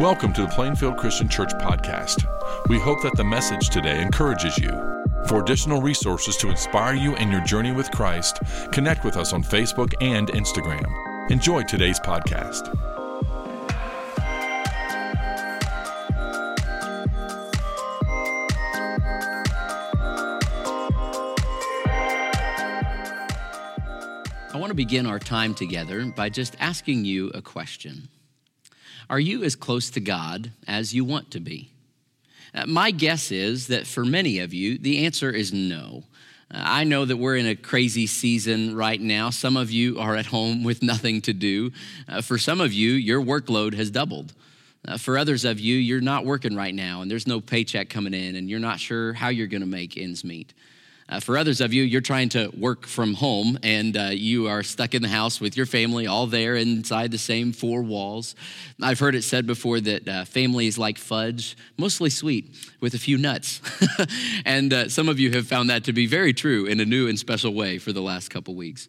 Welcome to the Plainfield Christian Church podcast. We hope that the message today encourages you. For additional resources to inspire you in your journey with Christ, connect with us on Facebook and Instagram. Enjoy today's podcast. I want to begin our time together by just asking you a question. Are you as close to God as you want to be? Uh, my guess is that for many of you, the answer is no. Uh, I know that we're in a crazy season right now. Some of you are at home with nothing to do. Uh, for some of you, your workload has doubled. For others of you, you're not working right now and there's no paycheck coming in and you're not sure how you're going to make ends meet. Uh, for others of you, you're trying to work from home and uh, you are stuck in the house with your family, all there inside the same four walls. I've heard it said before that uh, family is like fudge, mostly sweet, with a few nuts. and uh, some of you have found that to be very true in a new and special way for the last couple weeks.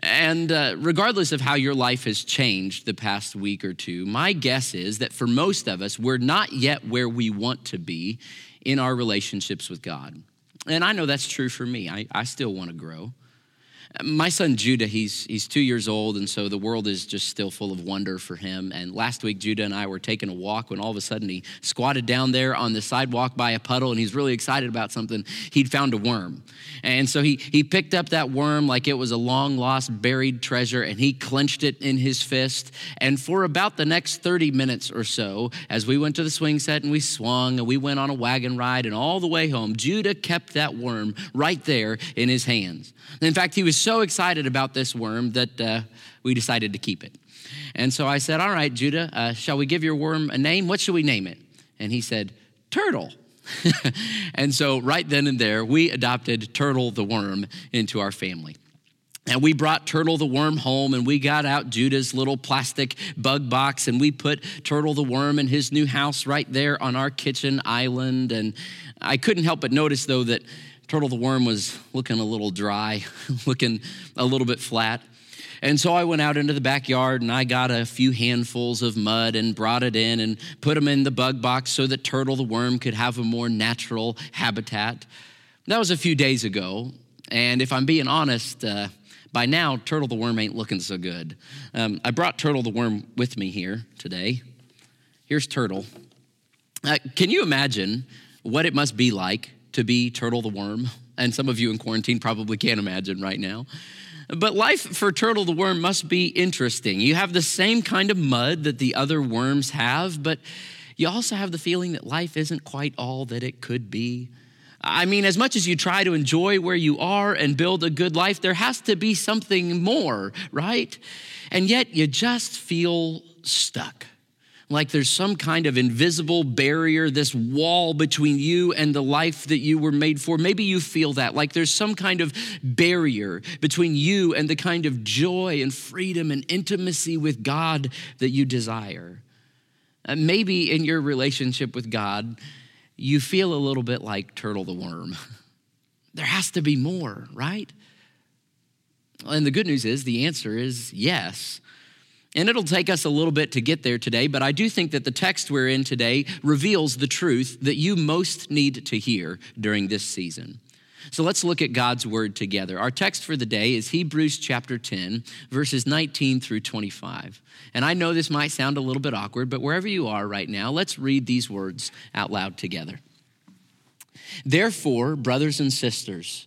And uh, regardless of how your life has changed the past week or two, my guess is that for most of us, we're not yet where we want to be in our relationships with God. And I know that's true for me. I, I still want to grow. My son Judah, he's, he's two years old, and so the world is just still full of wonder for him. And last week, Judah and I were taking a walk when all of a sudden he squatted down there on the sidewalk by a puddle, and he's really excited about something. He'd found a worm. And so he, he picked up that worm like it was a long lost buried treasure, and he clenched it in his fist. And for about the next 30 minutes or so, as we went to the swing set and we swung, and we went on a wagon ride, and all the way home, Judah kept that worm right there in his hands. In fact, he was so excited about this worm that uh, we decided to keep it. And so I said, All right, Judah, uh, shall we give your worm a name? What should we name it? And he said, Turtle. and so, right then and there, we adopted Turtle the worm into our family. And we brought Turtle the worm home and we got out Judah's little plastic bug box and we put Turtle the worm in his new house right there on our kitchen island. And I couldn't help but notice, though, that Turtle the worm was looking a little dry, looking a little bit flat. And so I went out into the backyard and I got a few handfuls of mud and brought it in and put them in the bug box so that Turtle the worm could have a more natural habitat. That was a few days ago. And if I'm being honest, uh, by now, Turtle the worm ain't looking so good. Um, I brought Turtle the worm with me here today. Here's Turtle. Uh, can you imagine what it must be like to be Turtle the Worm. And some of you in quarantine probably can't imagine right now. But life for Turtle the Worm must be interesting. You have the same kind of mud that the other worms have, but you also have the feeling that life isn't quite all that it could be. I mean, as much as you try to enjoy where you are and build a good life, there has to be something more, right? And yet you just feel stuck like there's some kind of invisible barrier, this wall between you and the life that you were made for. Maybe you feel that, like there's some kind of barrier between you and the kind of joy and freedom and intimacy with God that you desire. Uh, maybe in your relationship with God, you feel a little bit like Turtle the Worm. there has to be more, right? And the good news is the answer is yes. And it'll take us a little bit to get there today, but I do think that the text we're in today reveals the truth that you most need to hear during this season. So let's look at God's word together. Our text for the day is Hebrews chapter 10, verses 19 through 25. And I know this might sound a little bit awkward, but wherever you are right now, let's read these words out loud together. Therefore, brothers and sisters,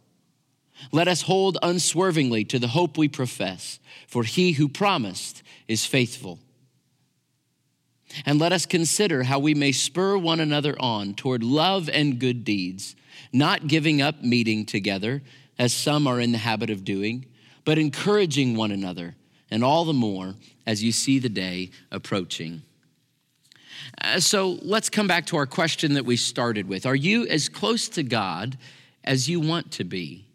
Let us hold unswervingly to the hope we profess, for he who promised is faithful. And let us consider how we may spur one another on toward love and good deeds, not giving up meeting together, as some are in the habit of doing, but encouraging one another, and all the more as you see the day approaching. Uh, so let's come back to our question that we started with Are you as close to God as you want to be?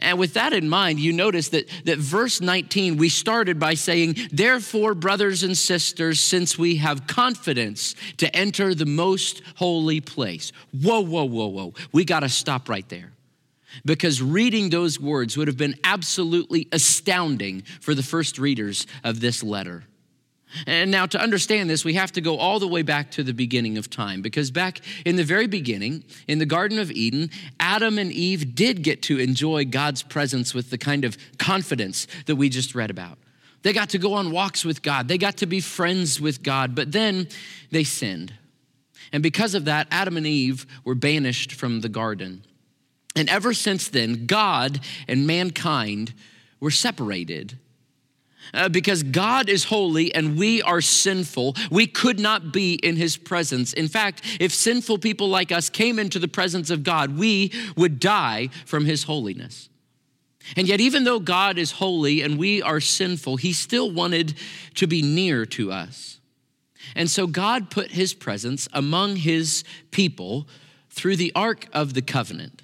And with that in mind, you notice that, that verse 19, we started by saying, Therefore, brothers and sisters, since we have confidence to enter the most holy place. Whoa, whoa, whoa, whoa. We got to stop right there. Because reading those words would have been absolutely astounding for the first readers of this letter. And now, to understand this, we have to go all the way back to the beginning of time, because back in the very beginning, in the Garden of Eden, Adam and Eve did get to enjoy God's presence with the kind of confidence that we just read about. They got to go on walks with God, they got to be friends with God, but then they sinned. And because of that, Adam and Eve were banished from the garden. And ever since then, God and mankind were separated uh, because God is holy and we are sinful. We could not be in his presence. In fact, if sinful people like us came into the presence of God, we would die from his holiness. And yet, even though God is holy and we are sinful, he still wanted to be near to us. And so, God put his presence among his people through the Ark of the Covenant.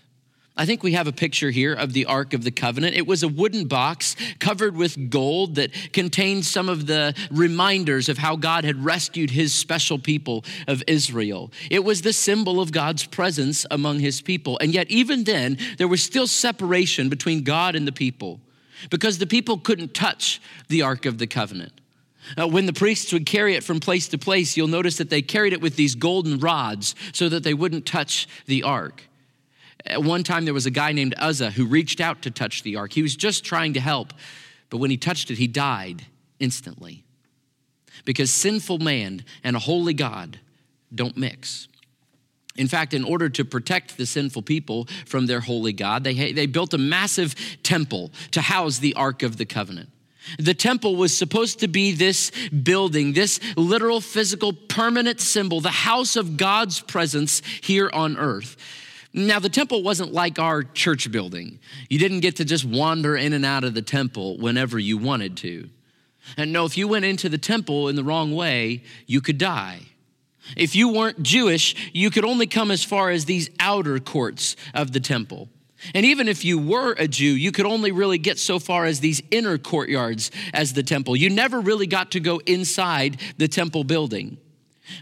I think we have a picture here of the Ark of the Covenant. It was a wooden box covered with gold that contained some of the reminders of how God had rescued his special people of Israel. It was the symbol of God's presence among his people. And yet, even then, there was still separation between God and the people because the people couldn't touch the Ark of the Covenant. Uh, when the priests would carry it from place to place, you'll notice that they carried it with these golden rods so that they wouldn't touch the ark. At one time, there was a guy named Uzzah who reached out to touch the ark. He was just trying to help, but when he touched it, he died instantly. Because sinful man and a holy God don't mix. In fact, in order to protect the sinful people from their holy God, they, they built a massive temple to house the Ark of the Covenant. The temple was supposed to be this building, this literal, physical, permanent symbol, the house of God's presence here on earth. Now, the temple wasn't like our church building. You didn't get to just wander in and out of the temple whenever you wanted to. And no, if you went into the temple in the wrong way, you could die. If you weren't Jewish, you could only come as far as these outer courts of the temple. And even if you were a Jew, you could only really get so far as these inner courtyards as the temple. You never really got to go inside the temple building.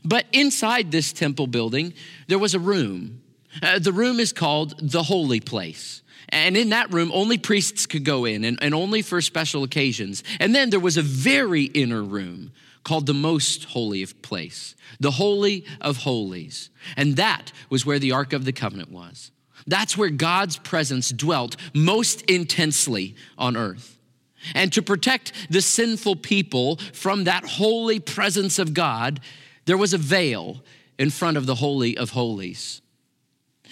But inside this temple building, there was a room uh, the room is called the holy place. And in that room, only priests could go in and, and only for special occasions. And then there was a very inner room called the most holy of place, the holy of holies. And that was where the Ark of the Covenant was. That's where God's presence dwelt most intensely on earth. And to protect the sinful people from that holy presence of God, there was a veil in front of the Holy of Holies.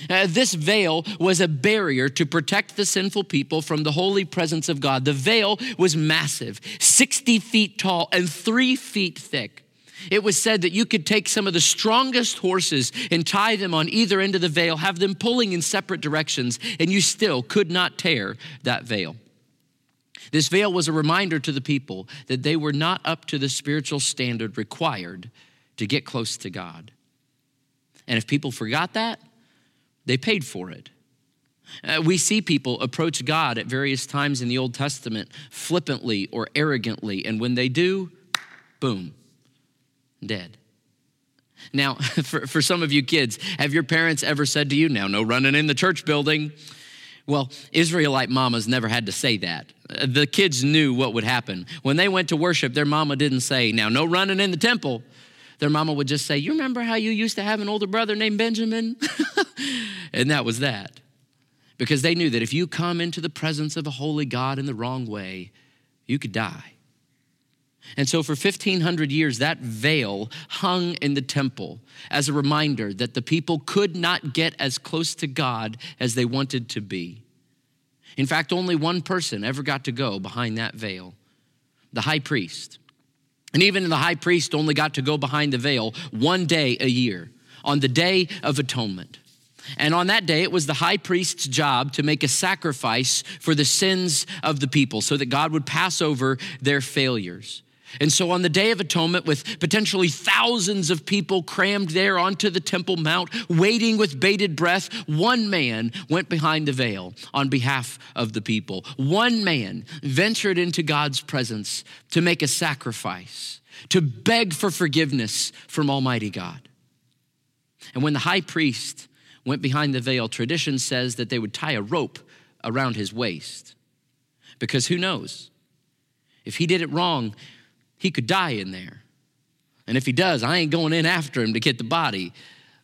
Uh, this veil was a barrier to protect the sinful people from the holy presence of God. The veil was massive, 60 feet tall and three feet thick. It was said that you could take some of the strongest horses and tie them on either end of the veil, have them pulling in separate directions, and you still could not tear that veil. This veil was a reminder to the people that they were not up to the spiritual standard required to get close to God. And if people forgot that, they paid for it. Uh, we see people approach God at various times in the Old Testament flippantly or arrogantly, and when they do, boom, dead. Now, for, for some of you kids, have your parents ever said to you, now, no running in the church building? Well, Israelite mamas never had to say that. Uh, the kids knew what would happen. When they went to worship, their mama didn't say, now, no running in the temple their mama would just say, You remember how you used to have an older brother named Benjamin? and that was that. Because they knew that if you come into the presence of a holy God in the wrong way, you could die. And so, for 1500 years, that veil hung in the temple as a reminder that the people could not get as close to God as they wanted to be. In fact, only one person ever got to go behind that veil the high priest. And even the high priest only got to go behind the veil one day a year, on the Day of Atonement. And on that day, it was the high priest's job to make a sacrifice for the sins of the people so that God would pass over their failures. And so, on the Day of Atonement, with potentially thousands of people crammed there onto the Temple Mount, waiting with bated breath, one man went behind the veil on behalf of the people. One man ventured into God's presence to make a sacrifice, to beg for forgiveness from Almighty God. And when the high priest went behind the veil, tradition says that they would tie a rope around his waist. Because who knows? If he did it wrong, he could die in there. And if he does, I ain't going in after him to get the body.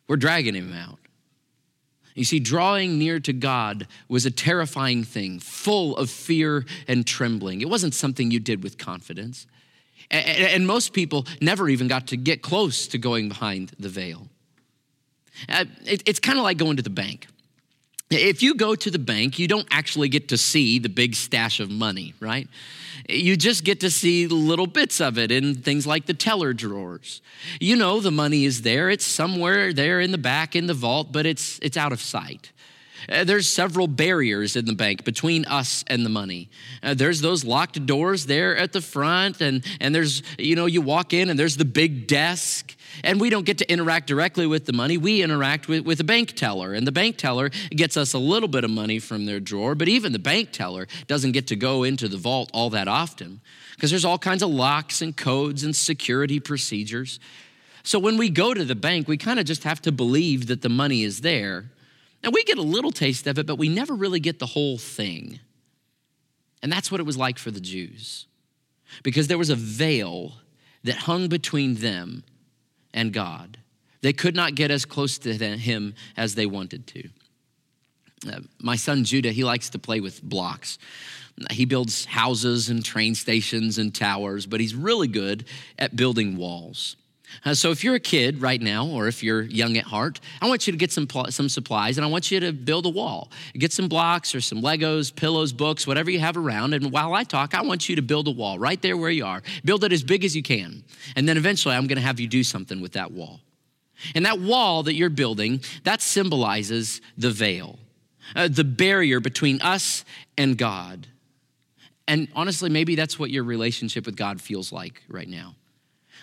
We're dragging him out. You see, drawing near to God was a terrifying thing, full of fear and trembling. It wasn't something you did with confidence. And most people never even got to get close to going behind the veil. Uh, it's kind of like going to the bank. If you go to the bank, you don't actually get to see the big stash of money, right? You just get to see little bits of it in things like the teller drawers. You know the money is there, it's somewhere there in the back in the vault, but it's, it's out of sight. Uh, there's several barriers in the bank between us and the money. Uh, there's those locked doors there at the front, and, and there's, you know, you walk in and there's the big desk. And we don't get to interact directly with the money. We interact with, with a bank teller. And the bank teller gets us a little bit of money from their drawer, but even the bank teller doesn't get to go into the vault all that often because there's all kinds of locks and codes and security procedures. So when we go to the bank, we kind of just have to believe that the money is there. And we get a little taste of it, but we never really get the whole thing. And that's what it was like for the Jews. Because there was a veil that hung between them and God. They could not get as close to him as they wanted to. Uh, my son Judah, he likes to play with blocks. He builds houses and train stations and towers, but he's really good at building walls. Uh, so if you're a kid right now, or if you're young at heart, I want you to get some, pl- some supplies and I want you to build a wall. Get some blocks or some Legos, pillows, books, whatever you have around. And while I talk, I want you to build a wall right there where you are. Build it as big as you can. And then eventually I'm going to have you do something with that wall. And that wall that you're building, that symbolizes the veil, uh, the barrier between us and God. And honestly, maybe that's what your relationship with God feels like right now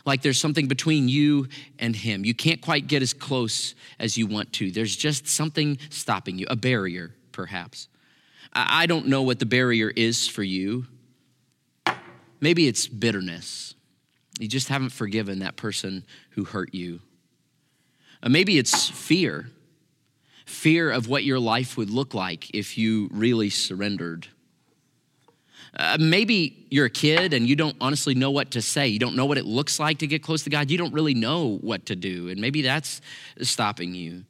like there's something between you and him. You can't quite get as close as you want to. There's just something stopping you, a barrier, perhaps. I don't know what the barrier is for you. Maybe it's bitterness. You just haven't forgiven that person who hurt you. Uh, maybe it's fear fear of what your life would look like if you really surrendered. Uh, maybe you're a kid and you don't honestly know what to say. You don't know what it looks like to get close to God. You don't really know what to do. And maybe that's stopping you.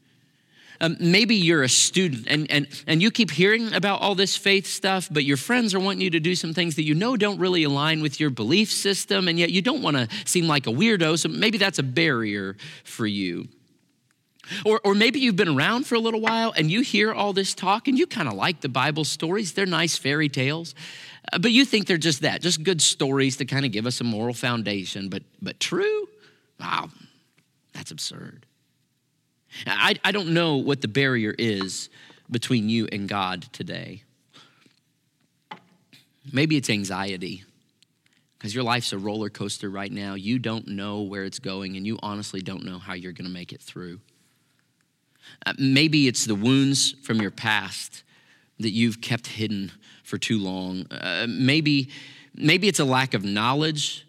Um, maybe you're a student and, and, and you keep hearing about all this faith stuff, but your friends are wanting you to do some things that you know don't really align with your belief system, and yet you don't want to seem like a weirdo. So maybe that's a barrier for you. Or, or maybe you've been around for a little while and you hear all this talk and you kind of like the Bible stories. They're nice fairy tales. Uh, but you think they're just that, just good stories to kind of give us a moral foundation. But, but true? Wow, that's absurd. I, I don't know what the barrier is between you and God today. Maybe it's anxiety because your life's a roller coaster right now. You don't know where it's going, and you honestly don't know how you're going to make it through. Uh, maybe it's the wounds from your past that you've kept hidden for too long. Uh, maybe, maybe it's a lack of knowledge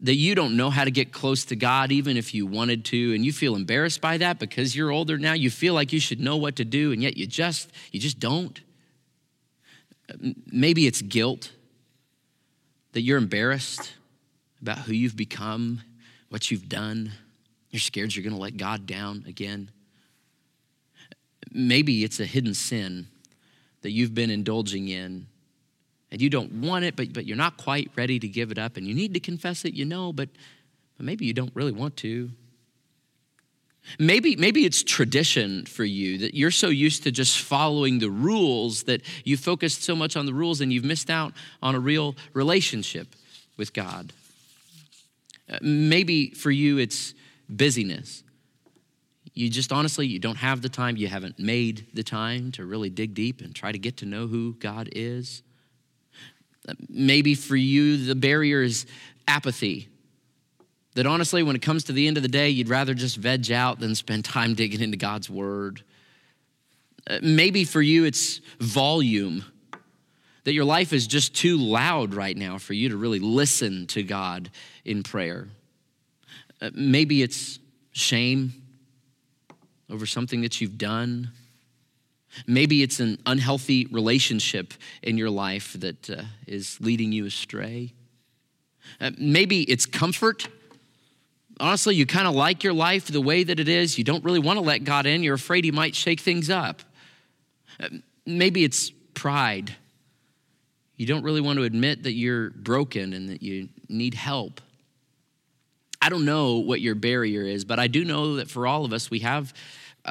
that you don't know how to get close to God, even if you wanted to, and you feel embarrassed by that because you're older now. You feel like you should know what to do, and yet you just you just don't. Maybe it's guilt that you're embarrassed about who you've become, what you've done. You're scared you're going to let God down again. Maybe it's a hidden sin that you've been indulging in and you don't want it, but, but you're not quite ready to give it up, and you need to confess it, you know, but, but maybe you don't really want to. Maybe, maybe it's tradition for you that you're so used to just following the rules that you focused so much on the rules and you've missed out on a real relationship with God. Uh, maybe for you it's busyness you just honestly you don't have the time you haven't made the time to really dig deep and try to get to know who god is maybe for you the barrier is apathy. That honestly, when it comes to the end of the day, you'd rather just veg out than spend time digging into God's word. Uh, maybe for you, it's volume, that your life is just too loud right now for you to really listen to God in prayer. Uh, maybe it's shame over something that you've done. Maybe it's an unhealthy relationship in your life that uh, is leading you astray. Uh, maybe it's comfort. Honestly, you kind of like your life the way that it is. You don't really want to let God in. You're afraid He might shake things up. Uh, maybe it's pride. You don't really want to admit that you're broken and that you need help. I don't know what your barrier is, but I do know that for all of us, we have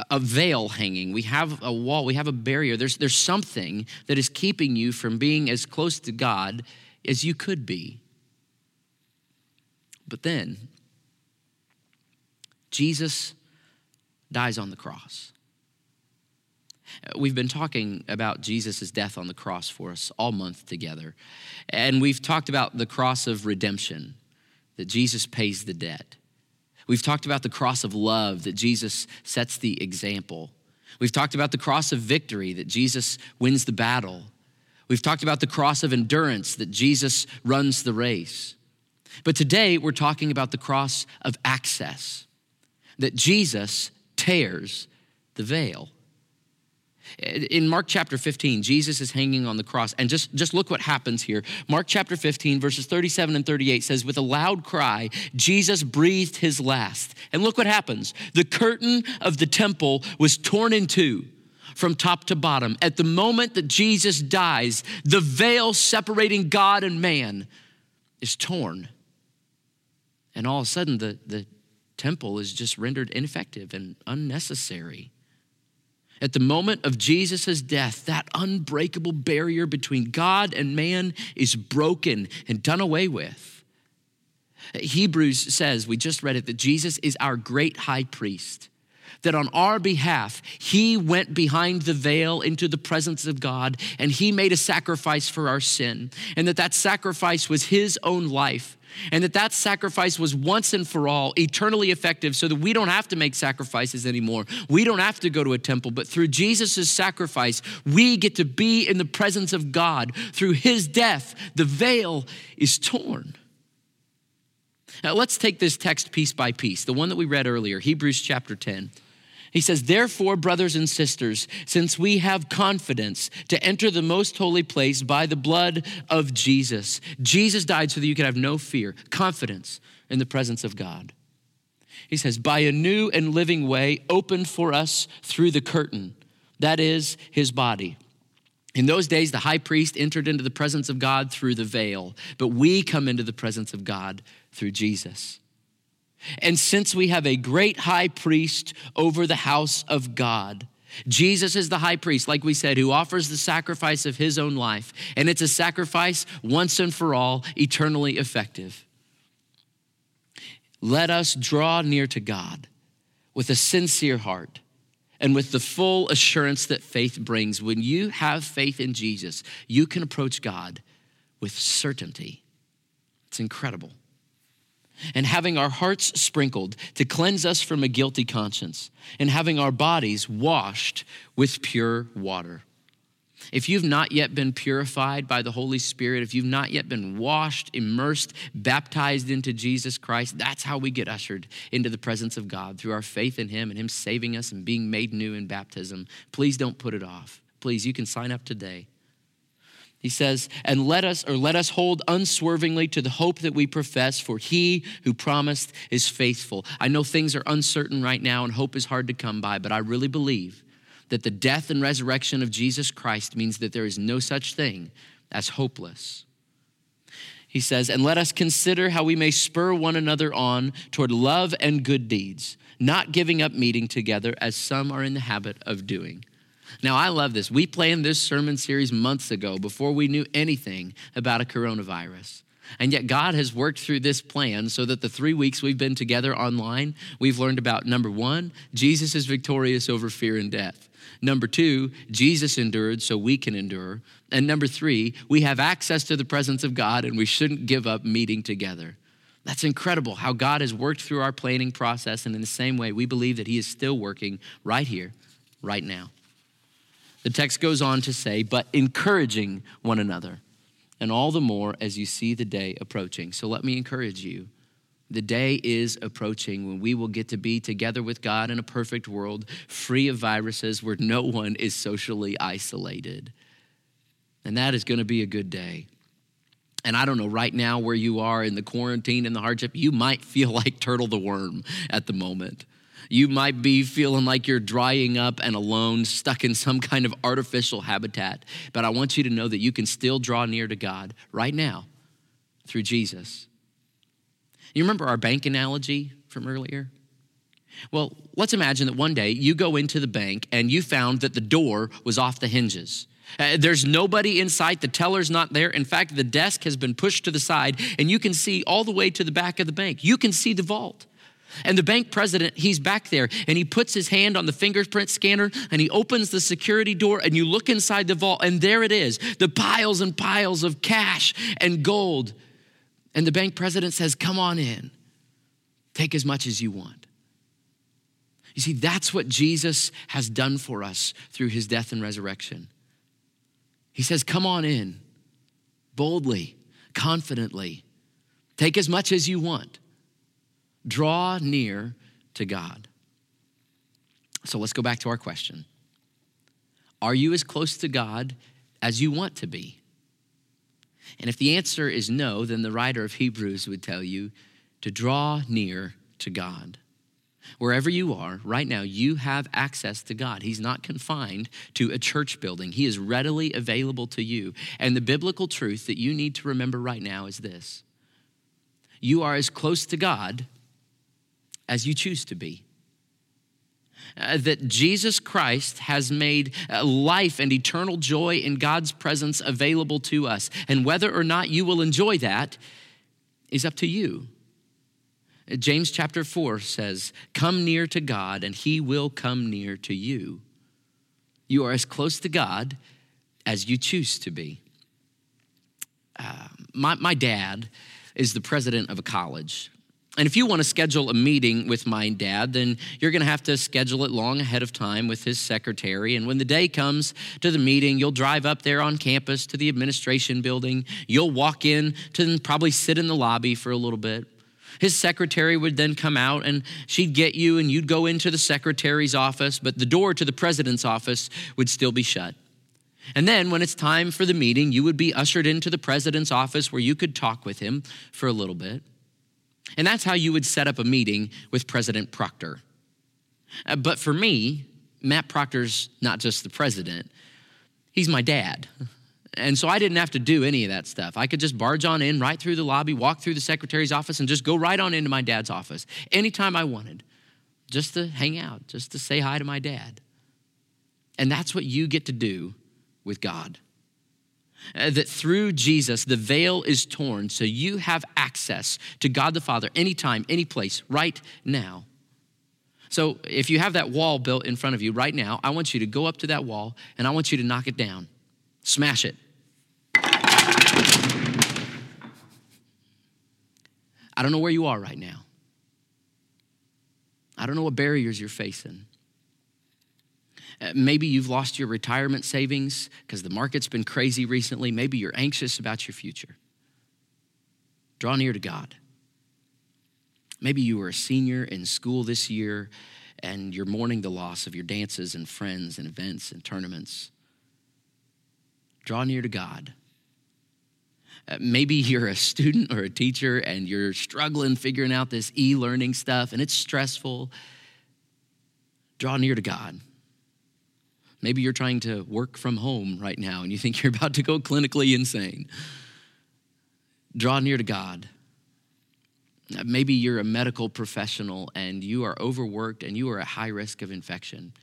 a veil hanging. We have a wall. We have a barrier. There's, there's something that is keeping you from being as close to God as you could be. But then, Jesus dies on the cross. We've been talking about Jesus' death on the cross for us all month together. And we've talked about the cross of redemption, that Jesus pays the debt. We've talked about the cross of love, that Jesus sets the example. We've talked about the cross of victory, that Jesus wins the battle. We've talked about the cross of endurance, that Jesus runs the race. But today we're talking about the cross of access, that Jesus tears the veil. Eh, in Mark chapter 15, Jesus is hanging on the cross. And just, just look what happens here. Mark chapter 15, verses 37 and 38 says, With a loud cry, Jesus breathed his last. And look what happens. The curtain of the temple was torn in two from top to bottom. At the moment that Jesus dies, the veil separating God and man is torn. And all of a sudden, the, the temple is just rendered ineffective and unnecessary. At the moment of Jesus' death, that unbreakable barrier between God and man is broken and done away with. Hebrews says, we just read it, that Jesus is our great high priest that on our behalf, he went behind the veil into the presence of God and he made a sacrifice for our sin. And that that sacrifice was his own life and that that sacrifice was once and for all eternally effective so that we don't have to make sacrifices anymore. We don't have to go to a temple, but through Jesus' sacrifice, we get to be in the presence of God. Through his death, the veil is torn. Now, let's take this text piece by piece, the one that we read earlier, Hebrews chapter 10. He says, Therefore, brothers and sisters, since we have confidence to enter the most holy place by the blood of Jesus, Jesus died so that you could have no fear, confidence in the presence of God. He says, By a new and living way opened for us through the curtain, that is, his body. In those days, the high priest entered into the presence of God through the veil, but we come into the presence of God through Jesus. And since we have a great high priest over the house of God, Jesus is the high priest, like we said, who offers the sacrifice of his own life. And it's a sacrifice once and for all, eternally effective. Let us draw near to God with a sincere heart and with the full assurance that faith brings. When you have faith in Jesus, you can approach God with certainty. It's incredible and having our hearts sprinkled to cleanse us from a guilty conscience, and having our bodies washed with pure water. If you've not yet been purified by the Holy Spirit, if you've not yet been washed, immersed, baptized into Jesus Christ, that's how we get ushered into the presence of God through our faith in Him and Him saving us and being made new in baptism. Please don't put it off. Please, you can sign up today. He says, and let us, or let us hold unswervingly to the hope that we profess, for he who promised is faithful. I know things are uncertain right now and hope is hard to come by, but I really believe that the death and resurrection of Jesus Christ means that there is no such thing as hopeless. He says, and let us consider how we may spur one another on toward love and good deeds, not giving up meeting together as some are in the habit of doing now, I love this. We planned this sermon series months ago before we knew anything about a coronavirus. And yet, God has worked through this plan so that the three weeks we've been together online, we've learned about number one, Jesus is victorious over fear and death. Number two, Jesus endured so we can endure. And number three, we have access to the presence of God and we shouldn't give up meeting together. That's incredible how God has worked through our planning process. And in the same way, we believe that He is still working right here, right now. The text goes on to say, but encouraging one another, and all the more as you see the day approaching. So let me encourage you. The day is approaching when we will get to be together with God in a perfect world, free of viruses, where no one is socially isolated. And that is going to be a good day. And I don't know right now where you are in the quarantine and the hardship, you might feel like Turtle the Worm at the moment. You might be feeling like you're drying up and alone, stuck in some kind of artificial habitat. But I want you to know that you can still draw near to God right now through Jesus. You remember our bank analogy from earlier? Well, let's imagine that one day you go into the bank and you found that the door was off the hinges. Uh, there's nobody in sight. The teller's not there. In fact, the desk has been pushed to the side, and you can see all the way to the back of the bank. You can see the vault. And the bank president, he's back there and he puts his hand on the fingerprint scanner and he opens the security door and you look inside the vault and there it is the piles and piles of cash and gold. And the bank president says, Come on in, take as much as you want. You see, that's what Jesus has done for us through his death and resurrection. He says, Come on in, boldly, confidently, take as much as you want. Draw near to God. So let's go back to our question Are you as close to God as you want to be? And if the answer is no, then the writer of Hebrews would tell you to draw near to God. Wherever you are right now, you have access to God. He's not confined to a church building, He is readily available to you. And the biblical truth that you need to remember right now is this you are as close to God as you choose to be. Uh, that Jesus Christ has made uh, life and eternal joy in God's presence available to us. And whether or not you will enjoy that is up to you. Uh, James chapter 4 says, Come near to God, and he will come near to you. You are as close to God as you choose to be. Uh, my, my dad is the president of a college and if you want to schedule a meeting with my dad, then you're going to have to schedule it long ahead of time with his secretary. And when the day comes to the meeting, you'll drive up there on campus to the administration building. You'll walk in to probably sit in the lobby for a little bit. His secretary would then come out and she'd get you, and you'd go into the secretary's office, but the door to the president's office would still be shut. And then, when it's time for the meeting, you would be ushered into the president's office where you could talk with him for a little bit. And that's how you would set up a meeting with President Proctor. Uh, but for me, Matt Proctor's not just the president, he's my dad. And so I didn't have to do any of that stuff. I could just barge on in right through the lobby, walk through the secretary's office, and just go right on into my dad's office anytime I wanted, just to hang out, just to say hi to my dad. And that's what you get to do with God. Uh, that through Jesus, the veil is torn, so you have access to God the Father anytime, any place, right now. So if you have that wall built in front of you right now, I want you to go up to that wall and I want you to knock it down, smash it. I don't know where you are right now. I don't know what barriers you're facing. Uh, maybe you've lost your retirement savings because the market's been crazy recently. Maybe you're anxious about your future. Draw near to God. Maybe you were a senior in school this year and you're mourning the loss of your dances and friends and events and tournaments. Draw near to God. Uh, maybe you're a student or a teacher and you're struggling figuring out this e learning stuff and it's stressful. Draw near to God. Maybe you're trying to work from home right now and you think you're about to go clinically insane. Draw near to God. Uh, maybe you're a medical professional and you are overworked and you are at high risk of infection.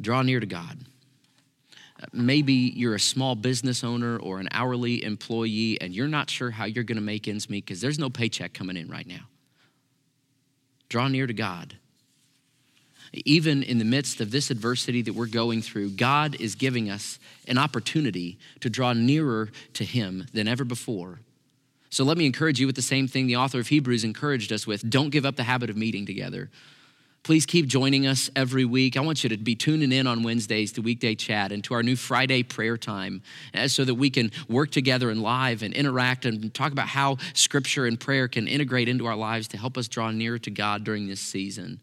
Draw near to God. Uh, maybe you're a small business owner or an hourly employee and you're not sure how you're going to make ends meet because there's no paycheck coming in right now. Draw near to God even in the midst of this adversity that we're going through, God is giving us an opportunity to draw nearer to Him than ever before So let me encourage you with the same thing the author of Hebrews encouraged us with don't give up the habit of meeting together. Please keep joining us every week. I want you to be tuning in on Wednesdays to weekday chat and to our new Friday prayer time uh, so that we can work together and live and interact and talk about how scripture and prayer can integrate into our lives to help us draw nearer to God during this season.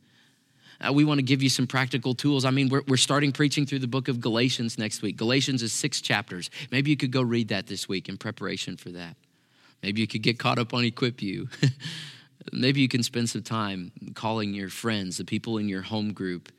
Uh, we want to give you some practical tools. I mean, we're, we're starting preaching through the book of Galatians next week. Galatians is six chapters. Maybe you could go read that this week in preparation for that. Maybe you could get caught up on Equip You. Maybe you can spend some time calling your friends, the people in your home group.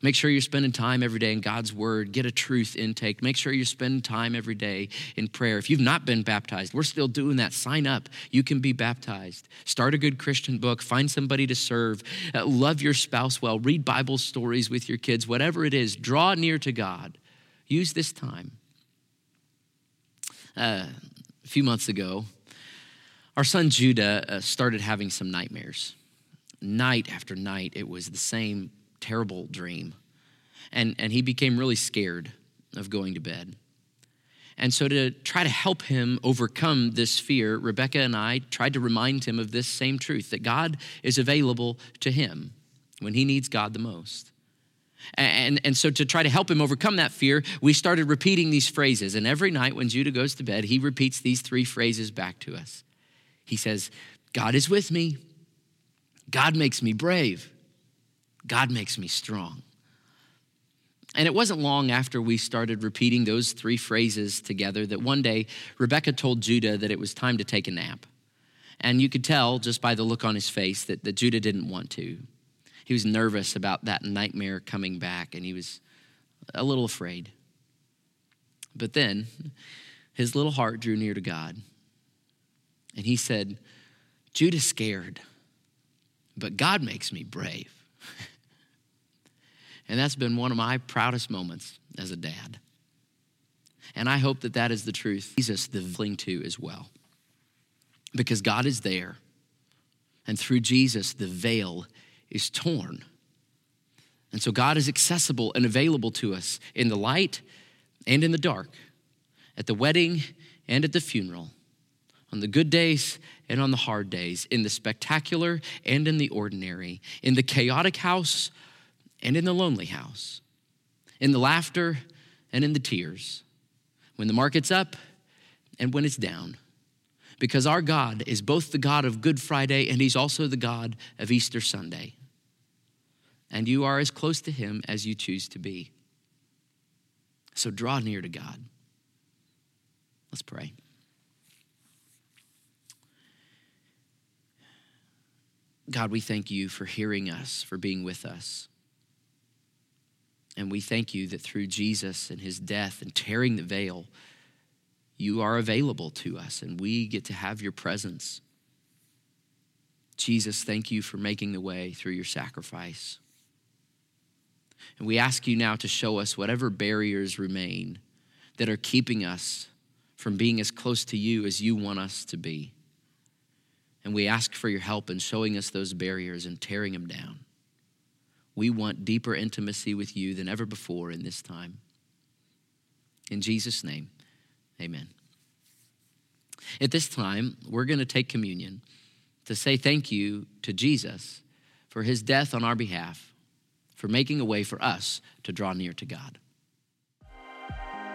Make sure you're spending time every day in God's Word. Get a truth intake. Make sure you're spending time every day in prayer. If you've not been baptized, we're still doing that. Sign up. You can be baptized. Start a good Christian book. Find somebody to serve. Uh, love your spouse well. Read Bible stories with your kids. Whatever it is, draw near to God. Use this time. Uh, a few months ago, our son Judah uh, started having some nightmares. Night after night, it was the same terrible dream. And, and he became really scared of going to bed. And so, to try to help him overcome this fear, Rebecca and I tried to remind him of this same truth that God is available to him when he needs God the most. And, and so, to try to help him overcome that fear, we started repeating these phrases. And every night when Judah goes to bed, he repeats these three phrases back to us he says, God is with me. God makes me brave. God makes me strong. And it wasn't long after we started repeating those three phrases together that one day Rebecca told Judah that it was time to take a nap. And you could tell just by the look on his face that, that Judah didn't want to. He was nervous about that nightmare coming back and he was a little afraid. But then his little heart drew near to God. And he said, Judah's scared, but God makes me brave. And that's been one of my proudest moments as a dad. And I hope that that is the truth Jesus the cling to as well. Because God is there. And through Jesus, the veil is torn. And so God is accessible and available to us in the light and in the dark, at the wedding and at the funeral on the good days and on the hard days, in the spectacular and in the ordinary, in the chaotic house and in the lonely house, in the laughter and in the tears, when the market's up and when it's down. Because our God is both the God of Good Friday and He's also the God of Easter Sunday. And you are as close to Him as you choose to be. So draw near to God. Let's pray. God, we thank you for hearing us, for being with us. And we thank you that through Jesus and his death and tearing the veil, you are available to us and we get to have your presence. Jesus, thank you for making the way through your sacrifice. And we ask you now to show us whatever barriers remain that are keeping us from being as close to you as you want us to be. And we ask for your help in showing us those barriers and tearing them down. We want deeper intimacy with you than ever before in this time. In Jesus' name, amen. At this time, we're going to take communion to say thank you to Jesus for his death on our behalf, for making a way for us to draw near to God.